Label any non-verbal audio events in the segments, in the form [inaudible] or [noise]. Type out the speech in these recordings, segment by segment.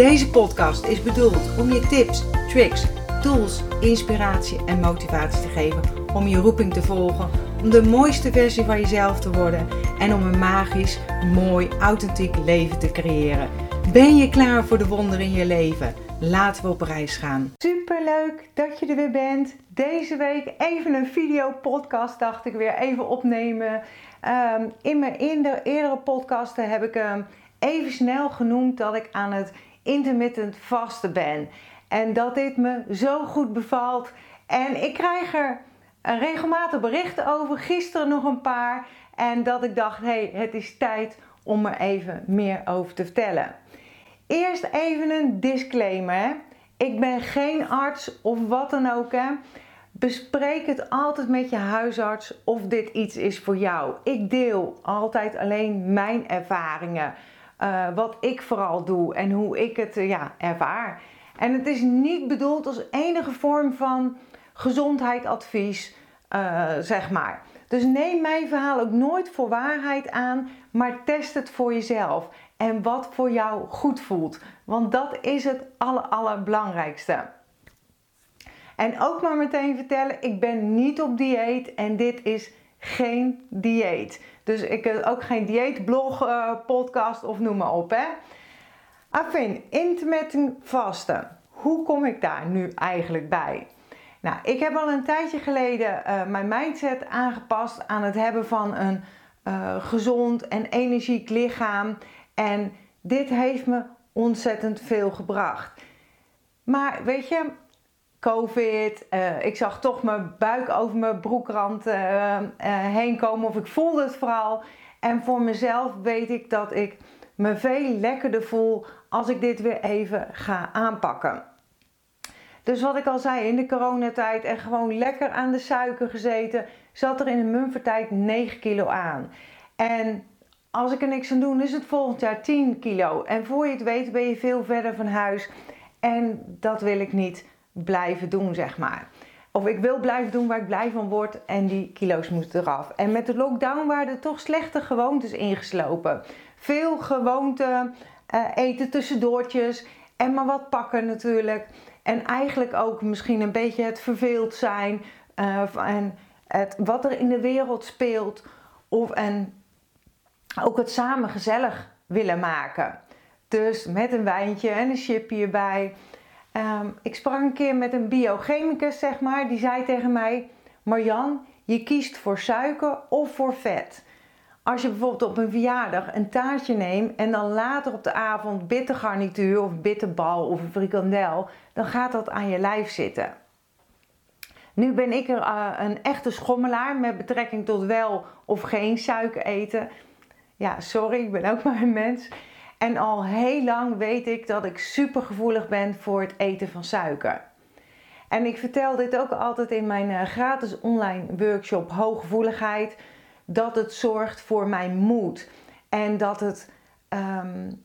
Deze podcast is bedoeld om je tips, tricks, tools, inspiratie en motivatie te geven om je roeping te volgen, om de mooiste versie van jezelf te worden en om een magisch, mooi, authentiek leven te creëren. Ben je klaar voor de wonderen in je leven? Laten we op reis gaan. Super leuk dat je er weer bent. Deze week even een video podcast dacht ik weer even opnemen. Ehm, in mijn eerdere podcasten heb ik hem even snel genoemd dat ik aan het intermittent vasten ben. En dat dit me zo goed bevalt. En ik krijg er regelmatig berichten over. Gisteren nog een paar. En dat ik dacht, hé, hey, het is tijd om er even meer over te vertellen. Eerst even een disclaimer. Ik ben geen arts of wat dan ook. Hè. Bespreek het altijd met je huisarts of dit iets is voor jou. Ik deel altijd alleen mijn ervaringen. Uh, wat ik vooral doe en hoe ik het uh, ja, ervaar. En het is niet bedoeld als enige vorm van gezondheidsadvies, uh, zeg maar. Dus neem mijn verhaal ook nooit voor waarheid aan, maar test het voor jezelf. En wat voor jou goed voelt. Want dat is het aller, allerbelangrijkste. En ook maar meteen vertellen, ik ben niet op dieet en dit is geen dieet. Dus ik heb ook geen dieetblog, uh, podcast of noem maar op. Hè. Afin, intermittent vasten. Hoe kom ik daar nu eigenlijk bij? Nou, ik heb al een tijdje geleden uh, mijn mindset aangepast aan het hebben van een gezond en energiek lichaam. En dit heeft me ontzettend veel gebracht. Maar weet je, COVID. Uh, ik zag toch mijn buik over mijn broekrand uh, uh, heen komen. Of ik voelde het vooral. En voor mezelf weet ik dat ik me veel lekkerder voel als ik dit weer even ga aanpakken. Dus wat ik al zei, in de coronatijd en gewoon lekker aan de suiker gezeten, zat er in een mumfertijd 9 kilo aan. En als ik er niks aan doe, is het volgend jaar 10 kilo. En voor je het weet ben je veel verder van huis. En dat wil ik niet blijven doen, zeg maar. Of ik wil blijven doen waar ik blij van word en die kilo's moeten eraf. En met de lockdown waren er toch slechte gewoontes ingeslopen. Veel gewoonten, uh, eten tussendoortjes en maar wat pakken natuurlijk. En eigenlijk ook misschien een beetje het verveeld zijn uh, en het, wat er in de wereld speelt. Of, en ook het samen gezellig willen maken. Dus met een wijntje en een chipje erbij. Um, ik sprak een keer met een biochemicus, zeg maar, die zei tegen mij: Marjan, je kiest voor suiker of voor vet. Als je bijvoorbeeld op een verjaardag een taartje neemt en dan later op de avond bittergarnituur of bitterbal of een frikandel, dan gaat dat aan je lijf zitten. Nu ben ik er, uh, een echte schommelaar met betrekking tot wel of geen suiker eten. Ja, sorry, ik ben ook maar een mens. En al heel lang weet ik dat ik super gevoelig ben voor het eten van suiker. En ik vertel dit ook altijd in mijn uh, gratis online workshop Hooggevoeligheid. Dat het zorgt voor mijn moed. En dat het um,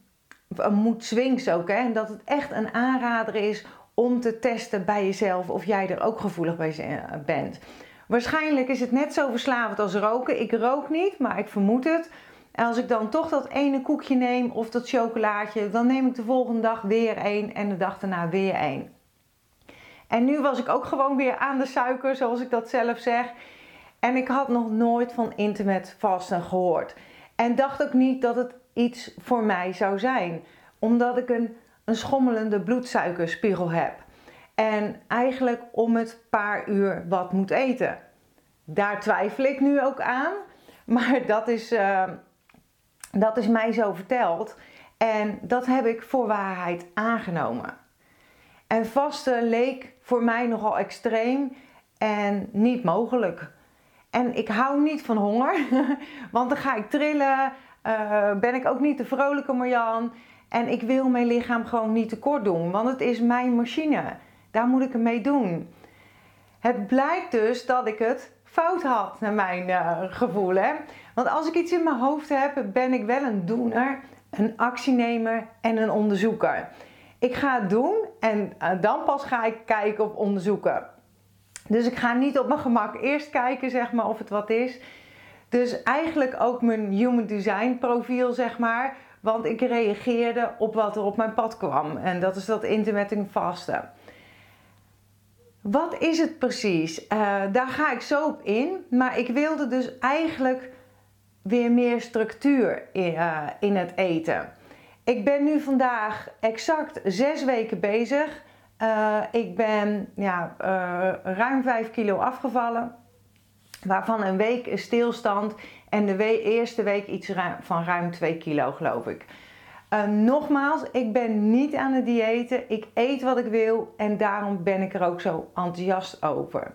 een moed swings ook. Hè? En dat het echt een aanrader is om te testen bij jezelf of jij er ook gevoelig bij eh, bent. Waarschijnlijk is het net zo verslavend als roken. Ik rook niet, maar ik vermoed het. En als ik dan toch dat ene koekje neem of dat chocolaatje, dan neem ik de volgende dag weer één en de dag daarna weer één. En nu was ik ook gewoon weer aan de suiker, zoals ik dat zelf zeg. En ik had nog nooit van intermittent vasten gehoord. En dacht ook niet dat het iets voor mij zou zijn, omdat ik een, een schommelende bloedsuikerspiegel heb. En eigenlijk om het paar uur wat moet eten. Daar twijfel ik nu ook aan. [laughs] Maar dat is, uh, dat is mij zo verteld en dat heb ik voor waarheid aangenomen. En vasten leek voor mij nogal extreem en niet mogelijk. En ik hou niet van honger, [laughs] want dan ga ik trillen, uh, ben ik ook niet de vrolijke Marjan. En ik wil mijn lichaam gewoon niet tekort doen, want het is mijn machine. Daar moet ik het mee doen. Het blijkt dus dat ik het fout had, naar mijn uh, gevoel. Hè? Want als ik iets in mijn hoofd heb, ben ik wel een doener, een actienemer en een onderzoeker. Ik ga het doen en uh, dan pas ga ik kijken of onderzoeken. Dus ik ga niet op mijn gemak eerst kijken, zeg maar, of het wat is. Dus eigenlijk ook mijn human design profiel, zeg maar. Want ik reageerde op wat er op mijn pad kwam. En dat is dat intermittent vasten. Wat is het precies? Uh, daar ga ik zo op in. Maar ik wilde dus eigenlijk weer meer structuur in, uh, in het eten. Ik ben nu vandaag exact zes weken bezig. Uh, ik ben ja, ruim 5 kilo afgevallen. Waarvan een week stilstand en de eerste week iets van ruim 2 kilo, geloof ik. Nogmaals, ik ben niet aan het diëten. Ik eet wat ik wil en daarom ben ik er ook zo enthousiast over.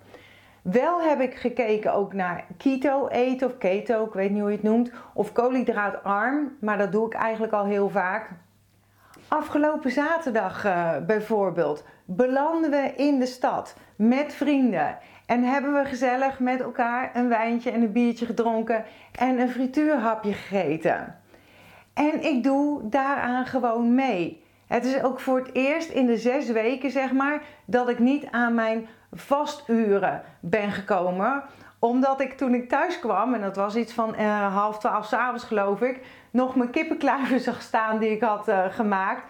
Wel heb ik gekeken ook naar keto eten of keto, ik weet niet hoe je het noemt, of koolhydraatarm, maar dat doe ik eigenlijk al heel vaak. Afgelopen zaterdag uh, bijvoorbeeld belanden we in de stad met vrienden en hebben we gezellig met elkaar een wijntje en een biertje gedronken en een frituurhapje gegeten. En ik doe daaraan gewoon mee. Het is ook voor het eerst in de zes weken, zeg maar, dat ik niet aan mijn vasturen ben gekomen. Omdat ik toen ik thuis kwam, en dat was iets van uh, half twaalf s'avonds geloof ik, nog mijn kippenkluiven [laughs] zag staan die ik had uh, gemaakt.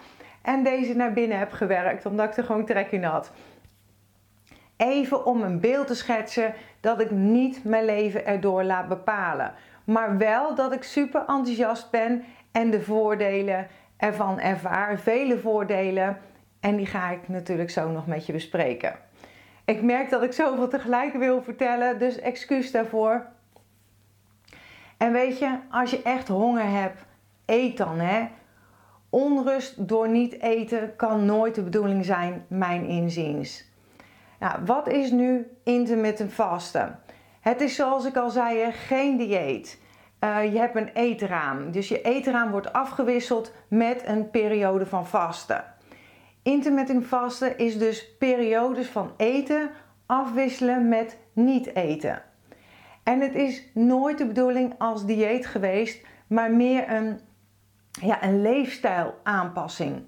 En deze naar binnen heb gewerkt, omdat ik er gewoon trek in had. Even om een beeld te schetsen dat ik niet mijn leven erdoor laat bepalen. Maar wel dat ik super enthousiast ben en de voordelen ervan ervaar. Vele voordelen. En die ga ik natuurlijk zo nog met je bespreken. Ik merk dat ik zoveel tegelijk wil vertellen, dus excuus daarvoor. En weet je, als je echt honger hebt, eet dan hè. Onrust door niet eten kan nooit de bedoeling zijn, mijn inziens. Nou, wat is nu intermittent vasten? Het is zoals ik al zei, geen dieet. Uh, je hebt een eetraam. Dus je eetraam wordt afgewisseld met een periode van vasten. Intermittent vasten is dus periodes van eten afwisselen met niet eten. En het is nooit de bedoeling als dieet geweest, maar meer een, ja, een leefstijlaanpassing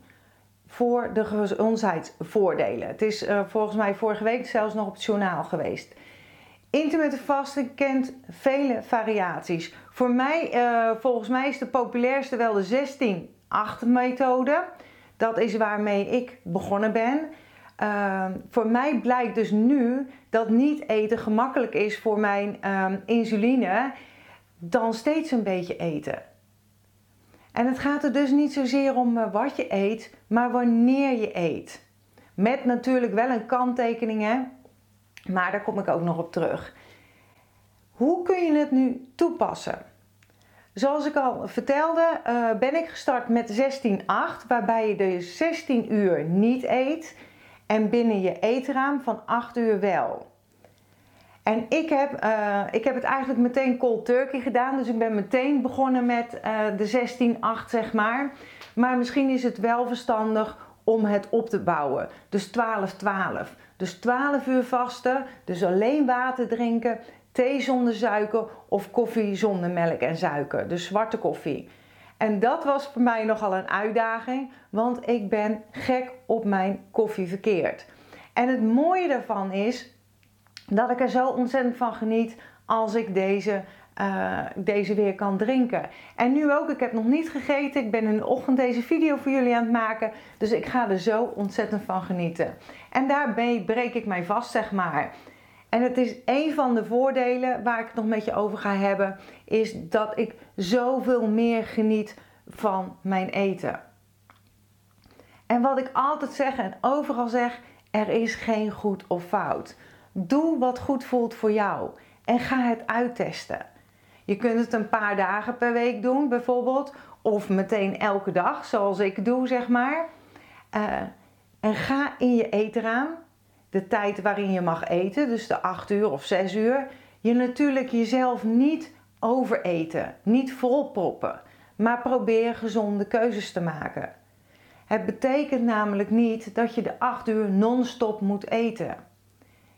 voor de gezondheidsvoordelen. Het is uh, volgens mij vorige week zelfs nog op het journaal geweest. Intermittent vasten kent vele variaties. Voor mij, uh, volgens mij is de populairste wel de 16-8 methode. Dat is waarmee ik begonnen ben. Uh, voor mij blijkt dus nu dat niet eten gemakkelijk is voor mijn uh, insuline dan steeds een beetje eten. En het gaat er dus niet zozeer om eh, wat je eet, maar wanneer je eet. Met natuurlijk wel een kanttekening, hè? Maar daar kom ik ook nog op terug. Hoe kun je het nu toepassen? Zoals ik al vertelde, uh, ben ik gestart met 16-8, waarbij je dus 16 uur niet eet en binnen je eetraam van 8 uur wel. En ik heb, uh, ik heb het eigenlijk meteen cold turkey gedaan. Dus ik ben meteen begonnen met uh, de 16-8, zeg maar. Maar misschien is het wel verstandig om het op te bouwen. Dus 12-12. Dus 12 uur vasten, dus alleen water drinken, thee zonder suiker of koffie zonder melk en suiker. Dus zwarte koffie. En dat was voor mij nogal een uitdaging, want ik ben gek op mijn koffie verkeerd. En het mooie daarvan is dat ik er zo ontzettend van geniet als ik deze, uh, deze weer kan drinken. En nu ook, ik heb nog niet gegeten. Ik ben in de ochtend deze video voor jullie aan het maken. Dus ik ga er zo ontzettend van genieten. En daarbij breek ik mij vast, zeg maar. En het is een van de voordelen waar ik het nog met je over ga hebben, is dat ik zoveel meer geniet van mijn eten. En wat ik altijd zeg en overal zeg, er is geen goed of fout. Doe wat goed voelt voor jou en ga het uittesten. Je kunt het een paar dagen per week doen, bijvoorbeeld, of meteen elke dag, zoals ik doe, zeg maar. Uh, en ga in je eetraam, de tijd waarin je mag eten, dus de 8 uur of 6 uur, je natuurlijk jezelf niet overeten, niet volproppen, maar probeer gezonde keuzes te maken. Het betekent namelijk niet dat je de 8 uur non-stop moet eten.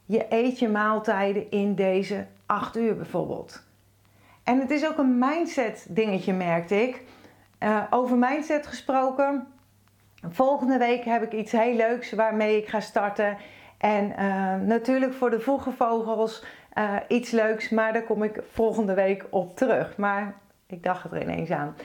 Je eet je maaltijden in deze 8 uur bijvoorbeeld. En het is ook een mindset dingetje, merkte ik. Uh, over mindset gesproken. Volgende week heb ik iets heel leuks waarmee ik ga starten. En uh, natuurlijk voor de vroege vogels uh, iets leuks, maar daar kom ik volgende week op terug. Maar ik dacht er ineens aan.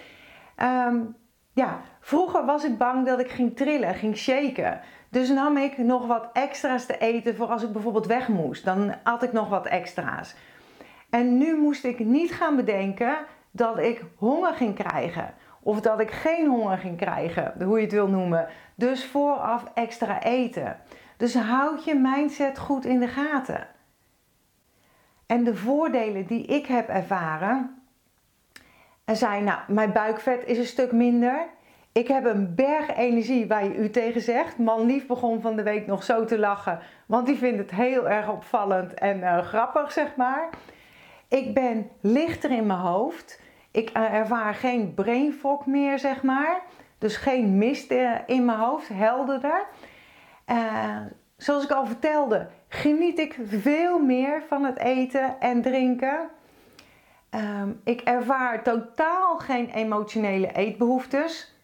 Um, ja, vroeger was ik bang dat ik ging trillen, ging shaken. Dus nam ik nog wat extra's te eten voor als ik bijvoorbeeld weg moest. Dan at ik nog wat extra's. En nu moest ik niet gaan bedenken dat ik honger ging krijgen. Of dat ik geen honger ging krijgen, hoe je het wil noemen. Dus vooraf extra eten. Dus houd je mindset goed in de gaten. En de voordelen die ik heb ervaren, en zijn, nou, mijn buikvet is een stuk minder. Ik heb een berg energie waar je u tegen zegt. Man Lief begon van de week nog zo te lachen, want die vindt het heel erg opvallend en uh, grappig, zeg maar. Ik ben lichter in mijn hoofd. Ik uh, ervaar geen brain fog meer, zeg maar. Dus geen mist uh, in mijn hoofd, helderder. zoals ik al vertelde, geniet ik veel meer van het eten en drinken. Um, ik ervaar totaal geen emotionele eetbehoeftes.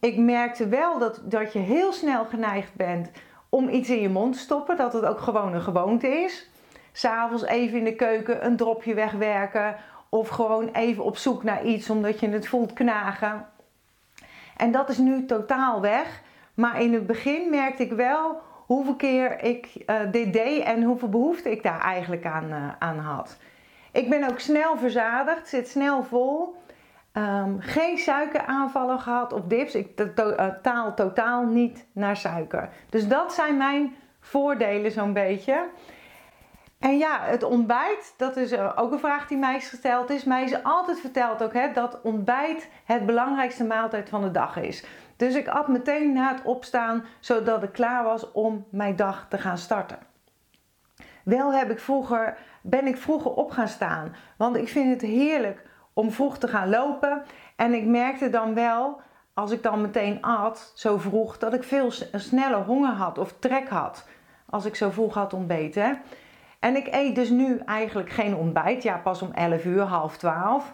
Ik merkte wel dat, dat je heel snel geneigd bent om iets in je mond te stoppen, dat het ook gewoon een gewoonte is. S'avonds even in de keuken een dropje wegwerken of gewoon even op zoek naar iets omdat je het voelt knagen. En dat is nu totaal weg. Maar in het begin merkte ik wel hoeveel keer ik uh, dit deed en hoeveel behoefte ik daar eigenlijk aan, uh, aan had. Ik ben ook snel verzadigd, zit snel vol. Um, geen suikeraanvallen gehad of dips. Ik eh, taal totaal niet naar suiker. Dus dat zijn mijn voordelen zo'n beetje. En ja, het ontbijt, dat is eh, ook een vraag die mij is gesteld is. Mij is altijd verteld ook hè, dat ontbijt het belangrijkste maaltijd van de dag is. Dus ik at meteen na het opstaan, zodat ik klaar was om mijn dag te gaan starten. Wel heb ik vroeger, ben ik vroeger op gaan staan. Want ik vind het heerlijk om vroeg te gaan lopen. En ik merkte dan wel, als ik dan meteen at, zo vroeg, dat ik veel sneller honger had of trek had. Als ik zo vroeg had ontbeten. En ik eet dus nu eigenlijk geen ontbijt. Ja, pas om 11 uur, half 12.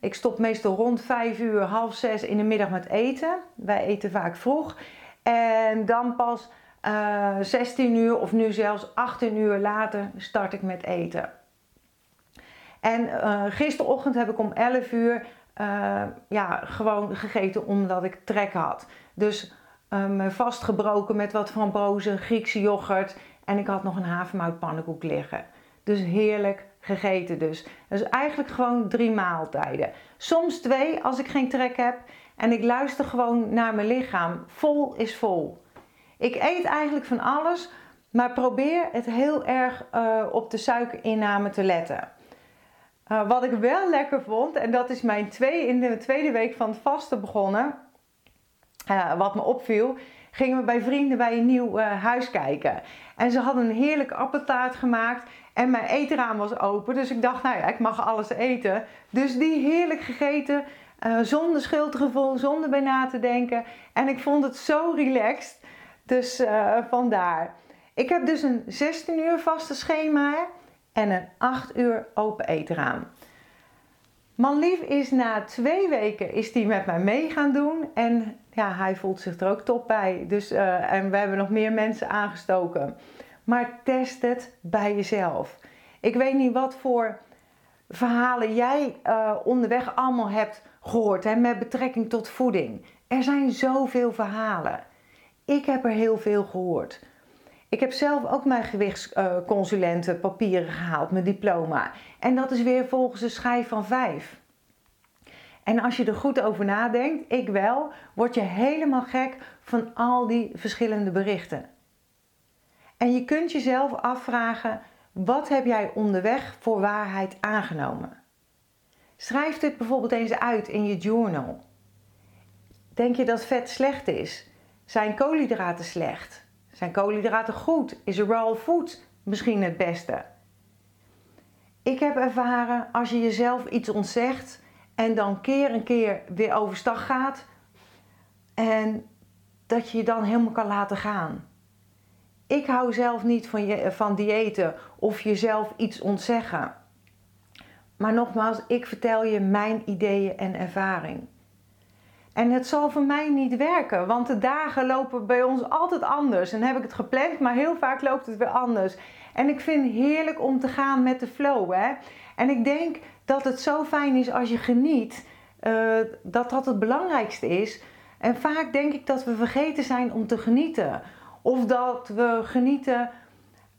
Ik stop meestal rond 5 uur, half 6 in de middag met eten. Wij eten vaak vroeg. En dan pas uh, eh, 16 uur of nu zelfs 18 uur later start ik met eten. En uh, gisterochtend heb ik om 11 uur uh, ja, gewoon gegeten omdat ik trek had. Dus vastgebroken met wat frambozen, Griekse yoghurt en ik had nog een havermoutpannenkoek liggen. Dus heerlijk gegeten dus. Dus eigenlijk gewoon drie maaltijden. Soms twee als ik geen trek heb. En ik luister gewoon naar mijn lichaam. Vol is vol. Ik eet eigenlijk van alles, maar probeer het heel erg uh, op de suikerinname te letten. Uh, wat ik wel lekker vond, en dat is mijn twee, in de tweede week van het vasten begonnen, uh, wat me opviel, gingen we bij vrienden bij een nieuw huis kijken. En ze hadden een heerlijke appeltaart gemaakt en mijn eetraam was open. Dus ik dacht, nou ja, ik mag alles eten. Dus die heerlijk gegeten, zonder schuldgevoel, zonder bij na te denken. En ik vond het zo relaxed. Dus uh, vandaar. Ik heb dus een 16 uur vaste schema en een 8 uur open eetraam. Manlief is na twee weken is die met mij mee gaan doen en ja, hij voelt zich er ook top bij. Dus, uh, en we hebben nog meer mensen aangestoken. Maar test het bij jezelf. Ik weet niet wat voor verhalen jij uh, onderweg allemaal hebt gehoord hè, met betrekking tot voeding. Er zijn zoveel verhalen. Ik heb er heel veel gehoord. Ik heb zelf ook mijn gewichtsconsulenten papieren gehaald, mijn diploma. En dat is weer volgens de schijf van vijf. En als je er goed over nadenkt, ik wel, word je helemaal gek van al die verschillende berichten. En je kunt jezelf afvragen, wat heb jij onderweg voor waarheid aangenomen? Schrijf dit bijvoorbeeld eens uit in je journal. Denk je dat vet slecht is? Zijn koolhydraten slecht? Zijn koolhydraten goed? Is raw food misschien het beste? Ik heb ervaren als je jezelf iets ontzegt en dan keer en keer weer overstag gaat en dat je je dan helemaal kan laten gaan. Ik hou zelf niet van, je, van diëten of jezelf iets ontzeggen. Maar nogmaals, ik vertel je mijn ideeën en ervaring. En het zal voor mij niet werken, want de dagen lopen bij ons altijd anders. En heb ik het gepland, maar heel vaak loopt het weer anders. En ik vind het heerlijk om te gaan met de flow. Hè? En ik denk dat het zo fijn is als je geniet, uh, dat dat het belangrijkste is. En vaak denk ik dat we vergeten zijn om te genieten. Of dat we genieten,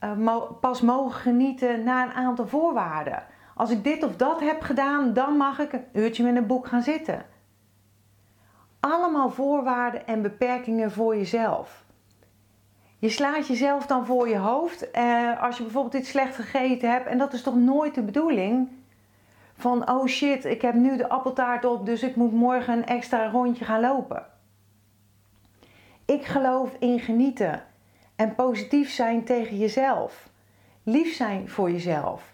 uh, pas mogen genieten na een aantal voorwaarden. Als ik dit of dat heb gedaan, dan mag ik een uurtje met een boek gaan zitten. Allemaal voorwaarden en beperkingen voor jezelf. Je slaat jezelf dan voor je hoofd eh, als je bijvoorbeeld iets slecht gegeten hebt. En dat is toch nooit de bedoeling? Van oh shit, ik heb nu de appeltaart op, dus ik moet morgen een extra rondje gaan lopen. Ik geloof in genieten en positief zijn tegen jezelf. Lief zijn voor jezelf.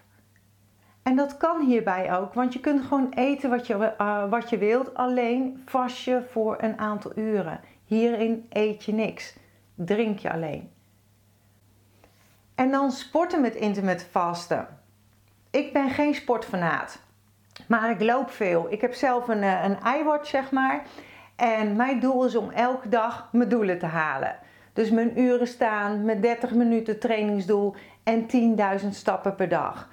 En dat kan hierbij ook, want je kunt gewoon eten wat je, uh, wat je wilt, alleen vast je voor een aantal uren. Hierin eet je niks, drink je alleen. En dan sporten met intermittent vasten. Ik ben geen sportfanaat, maar ik loop veel. Ik heb zelf een, eh, een iWatch, zeg maar. En mijn doel is om elke dag mijn doelen te halen. Dus mijn uren staan met 30 minuten trainingsdoel en 10.000 stappen per dag.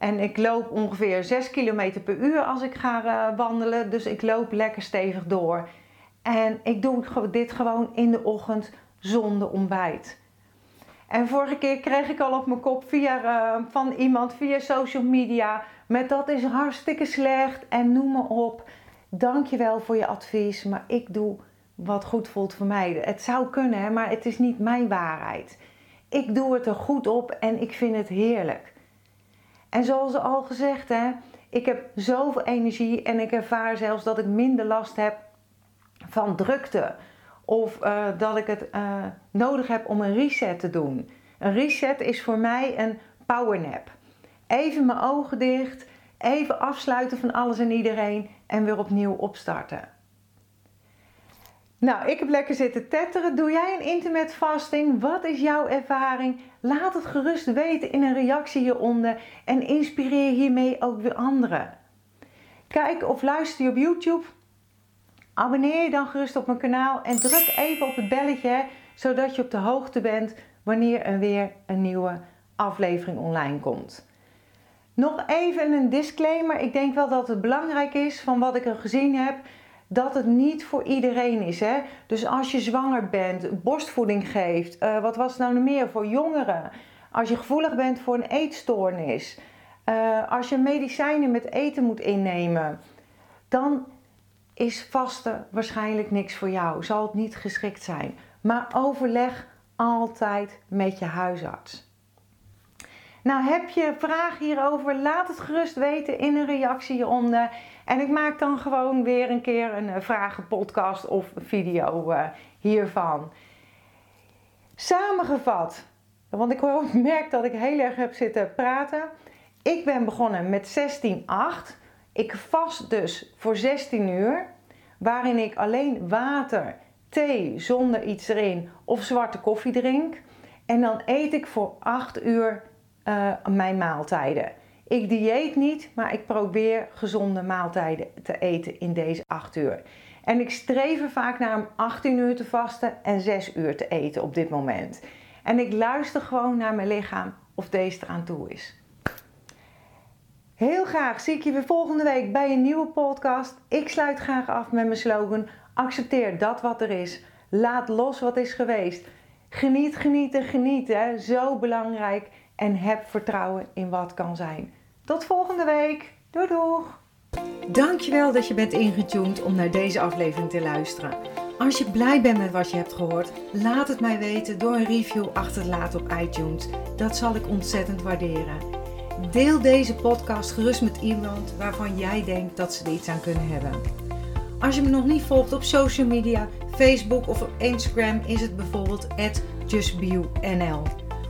En ik loop ongeveer 6 km per uur als ik ga uh, wandelen. Dus ik loop lekker stevig door. En ik doe dit gewoon in de ochtend zonder ontbijt. En vorige keer kreeg ik al op mijn kop via, uh, van iemand via social media met dat is hartstikke slecht en noem maar op. Dankjewel voor je advies, maar ik doe wat goed voelt voor mij. Het zou kunnen, maar het is niet mijn waarheid. Ik doe het er goed op en ik vind het heerlijk. En zoals al gezegd, hè, ik heb zoveel energie en ik ervaar zelfs dat ik minder last heb van drukte. Of uh, dat ik het uh, nodig heb om een reset te doen. Een reset is voor mij een powernap. Even mijn ogen dicht, even afsluiten van alles en iedereen en weer opnieuw opstarten. Nou, ik heb lekker zitten tetteren. Doe jij een intermittent fasting? Wat is jouw ervaring? Laat het gerust weten in een reactie hieronder en inspireer hiermee ook weer anderen. Kijk of luister je op YouTube. Abonneer je dan gerust op mijn kanaal en druk even op het belletje zodat je op de hoogte bent wanneer er weer een nieuwe aflevering online komt. Nog even een disclaimer. Ik denk wel dat het belangrijk is van wat ik er gezien heb dat het niet voor iedereen is. Hè? Dus als je zwanger bent, borstvoeding geeft, uh, wat was het nou meer voor jongeren? Als je gevoelig bent voor een eetstoornis, uh, als je medicijnen met eten moet innemen, dan is vasten waarschijnlijk niks voor jou. Zal het niet geschikt zijn. Maar overleg altijd met je huisarts. Nou, heb je vragen hierover? Laat het gerust weten in een reactie hieronder. En ik maak dan gewoon weer een keer een eh, vragenpodcast of video uh, hiervan. Samengevat, want ik [laughs] merk dat ik heel erg heb zitten praten. Ik ben begonnen met 16-8. Ik vast dus voor 16 uur, waarin ik alleen water, thee zonder iets erin of zwarte koffie drink. En dan eet ik voor 8 uur uh, mijn maaltijden. Ik dieet niet, maar ik probeer gezonde maaltijden te eten in deze 8 uur. En ik streef vaak naar om 18 uur te vasten en 6 uur te eten op dit moment. En ik luister gewoon naar mijn lichaam of deze eraan toe is. Heel graag zie ik je weer volgende week bij een nieuwe podcast. Ik sluit graag af met mijn slogan: accepteer dat wat er is. Laat los wat is geweest. Geniet, genieten, genieten. Zo belangrijk en heb vertrouwen in wat kan zijn. Tot volgende week. Doei doeg! Dankjewel dat je bent ingetuned om naar deze aflevering te luisteren. Als je blij bent met wat je hebt gehoord, laat het mij weten door een review achter te laten op iTunes. Dat zal ik ontzettend waarderen. Deel deze podcast gerust met iemand waarvan jij denkt dat ze er iets aan kunnen hebben. Als je me nog niet volgt op social media, Facebook of op Instagram is het bijvoorbeeld justbionl